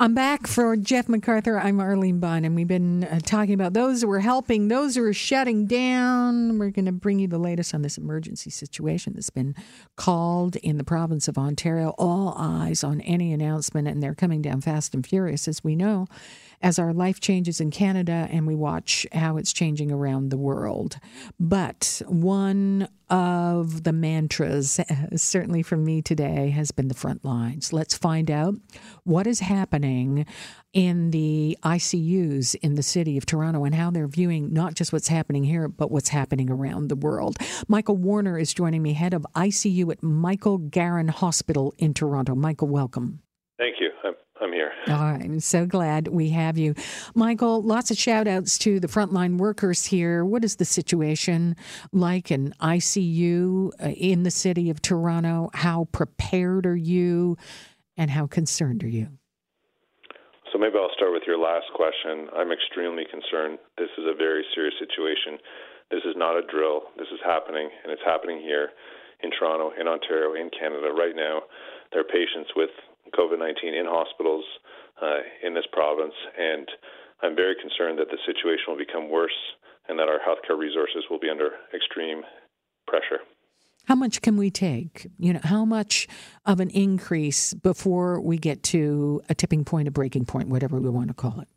I'm back for Jeff McArthur. I'm Arlene Bynon, and we've been uh, talking about those who are helping, those who are shutting down. We're going to bring you the latest on this emergency situation that's been called in the province of Ontario. All eyes on any announcement, and they're coming down fast and furious, as we know as our life changes in Canada and we watch how it's changing around the world. But one of the mantras, certainly for me today, has been the front lines. Let's find out what is happening in the ICUs in the city of Toronto and how they're viewing not just what's happening here, but what's happening around the world. Michael Warner is joining me, head of ICU at Michael Garron Hospital in Toronto. Michael, welcome. Thank you. I'm I'm here. All right. I'm so glad we have you. Michael, lots of shout outs to the frontline workers here. What is the situation like in ICU uh, in the city of Toronto? How prepared are you and how concerned are you? So maybe I'll start with your last question. I'm extremely concerned. This is a very serious situation. This is not a drill. This is happening, and it's happening here in Toronto, in Ontario, in Canada right now. There are patients with COVID 19 in hospitals uh, in this province, and I'm very concerned that the situation will become worse and that our healthcare resources will be under extreme pressure. How much can we take? You know, how much of an increase before we get to a tipping point, a breaking point, whatever we want to call it?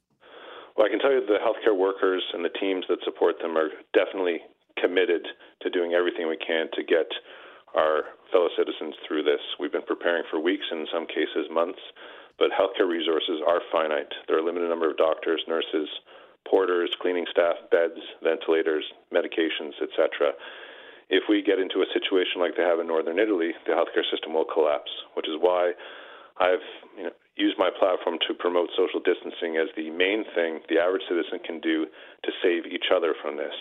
Well, I can tell you the healthcare workers and the teams that support them are definitely committed to doing everything we can to get our fellow citizens through this. We've been preparing for weeks, and in some cases, months. But healthcare resources are finite. There are a limited number of doctors, nurses, porters, cleaning staff, beds, ventilators, medications, etc. If we get into a situation like they have in northern Italy, the healthcare system will collapse, which is why I've you know, used my platform to promote social distancing as the main thing the average citizen can do to save each other from this.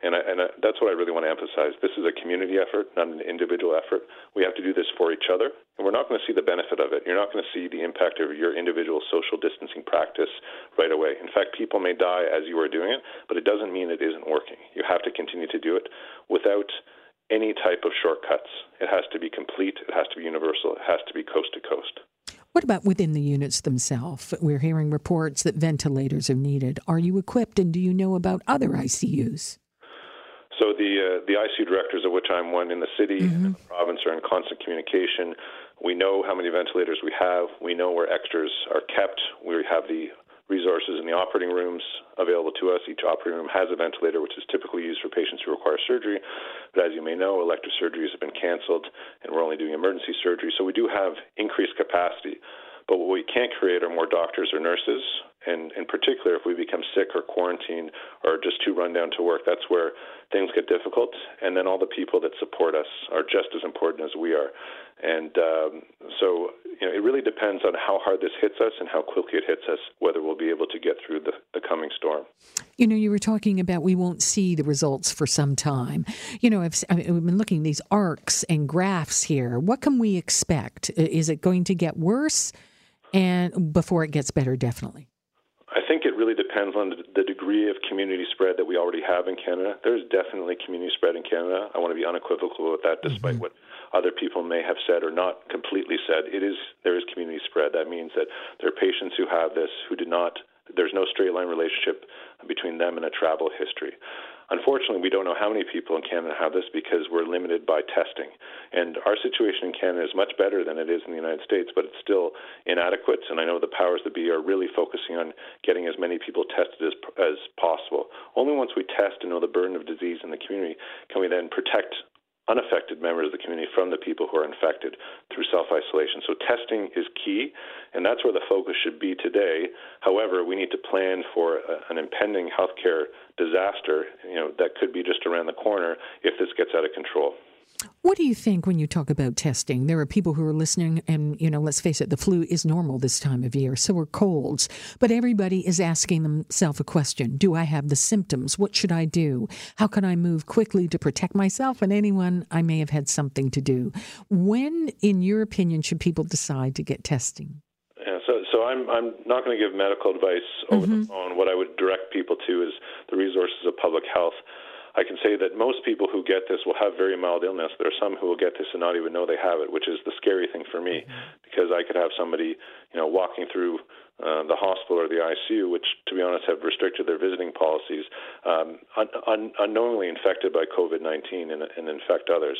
And, I, and I, that's what I really want to emphasize. This is a community effort, not an individual effort. We have to do this for each other, and we're not going to see the benefit of it. You're not going to see the impact of your individual social distancing practice right away. In fact, people may die as you are doing it, but it doesn't mean it isn't working. You have to continue to do it without any type of shortcuts. It has to be complete, it has to be universal, it has to be coast to coast. What about within the units themselves? We're hearing reports that ventilators are needed. Are you equipped and do you know about other ICUs? The uh, the ICU directors, of which I'm one in the city mm-hmm. and the province, are in constant communication. We know how many ventilators we have. We know where extras are kept. We have the resources in the operating rooms available to us. Each operating room has a ventilator, which is typically used for patients who require surgery. But as you may know, elective surgeries have been canceled, and we're only doing emergency surgery. So we do have increased capacity. But what we can't create are more doctors or nurses. And in particular, if we become sick or quarantined or just too run down to work, that's where things get difficult. And then all the people that support us are just as important as we are. And um, so, you know, it really depends on how hard this hits us and how quickly it hits us, whether we'll be able to get through the, the coming storm. You know, you were talking about we won't see the results for some time. You know, I've, I've been looking these arcs and graphs here. What can we expect? Is it going to get worse? And before it gets better, definitely. I think it really depends on the degree of community spread that we already have in Canada. There's definitely community spread in Canada. I want to be unequivocal with that, despite mm-hmm. what other people may have said or not completely said. It is there is community spread. That means that there are patients who have this who did not. There's no straight line relationship between them and a travel history. Unfortunately, we don't know how many people in Canada have this because we're limited by testing. And our situation in Canada is much better than it is in the United States, but it's still inadequate. And I know the powers that be are really focusing on getting as many people tested as, as possible. Only once we test and know the burden of disease in the community can we then protect unaffected members of the community from the people who are infected through self isolation. So, testing is key, and that's where the focus should be today. However, we need to plan for a, an impending healthcare disaster, you know, that could be just around the corner if this gets out of control. What do you think when you talk about testing? There are people who are listening, and, you know, let's face it, the flu is normal this time of year. So are colds. But everybody is asking themselves a question Do I have the symptoms? What should I do? How can I move quickly to protect myself and anyone I may have had something to do? When, in your opinion, should people decide to get testing? Yeah, so, so I'm I'm not going to give medical advice over mm-hmm. the phone. What I would direct people to is the resources of public health. I can say that most people who get this will have very mild illness. There are some who will get this and not even know they have it, which is the scary thing for me, mm-hmm. because I could have somebody, you know, walking through uh, the hospital or the ICU, which, to be honest, have restricted their visiting policies, um, un- un- unknowingly infected by COVID 19 and, and, infect others.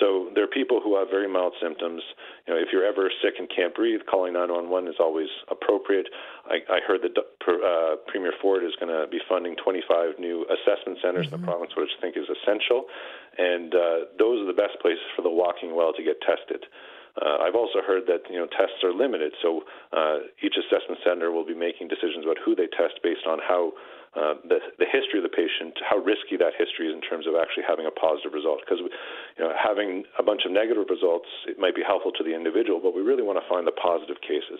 So there are people who have very mild symptoms. You know, if you're ever sick and can't breathe, calling 911 is always appropriate. I, I heard that uh, Premier Ford is going to be funding 25 new assessment centers mm-hmm. in the mm-hmm. province, which I think is essential. And uh, those are the best places for the walking well to get tested. Uh, I've also heard that you know tests are limited, so uh, each assessment center will be making decisions about who they test based on how uh, the the history of the patient, how risky that history is in terms of actually having a positive result. Because you know having a bunch of negative results it might be helpful to the individual, but we really want to find the positive cases.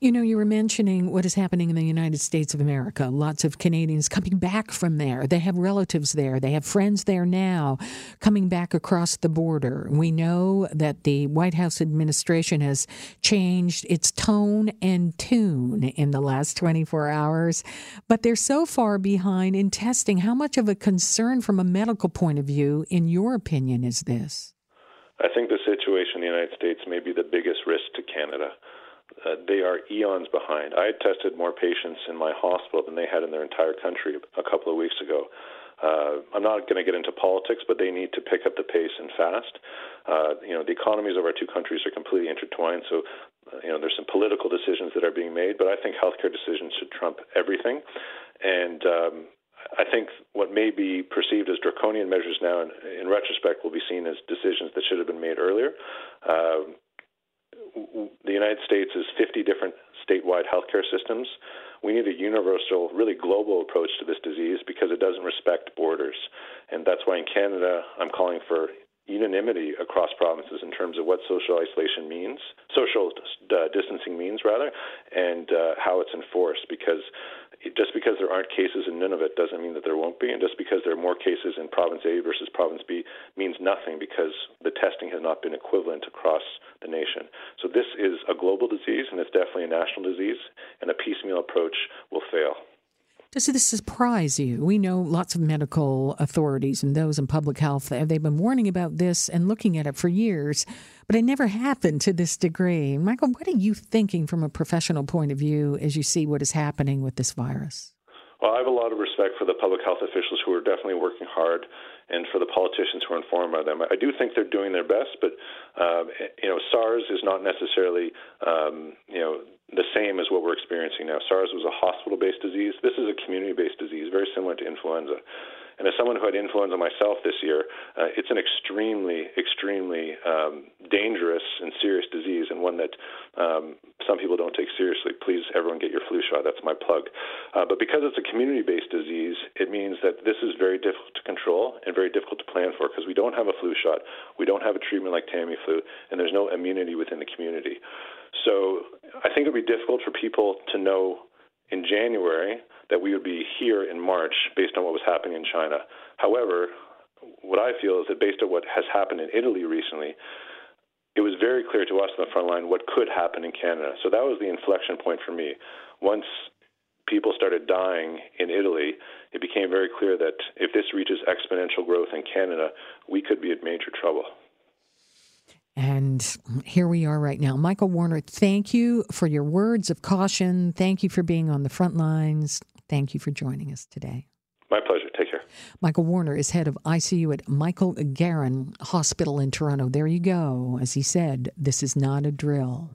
You know, you were mentioning what is happening in the United States of America. Lots of Canadians coming back from there. They have relatives there. They have friends there now coming back across the border. We know that the White House administration has changed its tone and tune in the last 24 hours, but they're so far behind in testing. How much of a concern from a medical point of view, in your opinion, is this? I think the situation in the United States may be the biggest risk to Canada uh, they are eons behind. I had tested more patients in my hospital than they had in their entire country a couple of weeks ago. Uh, I'm not going to get into politics, but they need to pick up the pace and fast. Uh, you know, the economies of our two countries are completely intertwined, so uh, you know there's some political decisions that are being made, but I think healthcare decisions should trump everything. And um, I think what may be perceived as draconian measures now, in, in retrospect, will be seen as decisions that should have been made earlier. Uh, the United States is 50 different statewide healthcare systems. We need a universal, really global approach to this disease because it doesn't respect borders. And that's why in Canada, I'm calling for unanimity across provinces in terms of what social isolation means, social uh, distancing means, rather, and uh, how it's enforced. Because just because there aren't cases in Nunavut doesn't mean that there won't be, and just because there are more cases in province A versus province B means nothing because the testing has not been equivalent across the nation. So this is a global disease, and it's definitely a national disease, and a piecemeal approach will fail. Does this surprise you? We know lots of medical authorities and those in public health, they've been warning about this and looking at it for years, but it never happened to this degree. Michael, what are you thinking from a professional point of view as you see what is happening with this virus? Well, I have a lot of respect for the public health officials who are definitely working hard and for the politicians who are informed by them. I do think they're doing their best, but uh, you know, SARS is not necessarily um, you know the same as what we're experiencing now. SARS was a hospital-based disease. This is a community-based disease, very similar to influenza. And as someone who had influenza myself this year, uh, it's an extremely, extremely um, dangerous and serious disease, and one that um, some people don't take seriously. Please, everyone, get your flu shot. That's my plug. Uh, but because it's a community-based disease, it means that this is very difficult to control and very difficult to plan for because we don't have a flu shot, we don't have a treatment like Tamiflu, and there's no immunity within the community. So I think it would be difficult for people to know in January that we would be here in March based on what was happening in China. However, what I feel is that based on what has happened in Italy recently, it was very clear to us on the front line what could happen in Canada. So that was the inflection point for me. Once people started dying in Italy, it became very clear that if this reaches exponential growth in Canada, we could be in major trouble. And here we are right now. Michael Warner, thank you for your words of caution. Thank you for being on the front lines. Thank you for joining us today. My pleasure. Take care. Michael Warner is head of ICU at Michael Garron Hospital in Toronto. There you go. As he said, this is not a drill.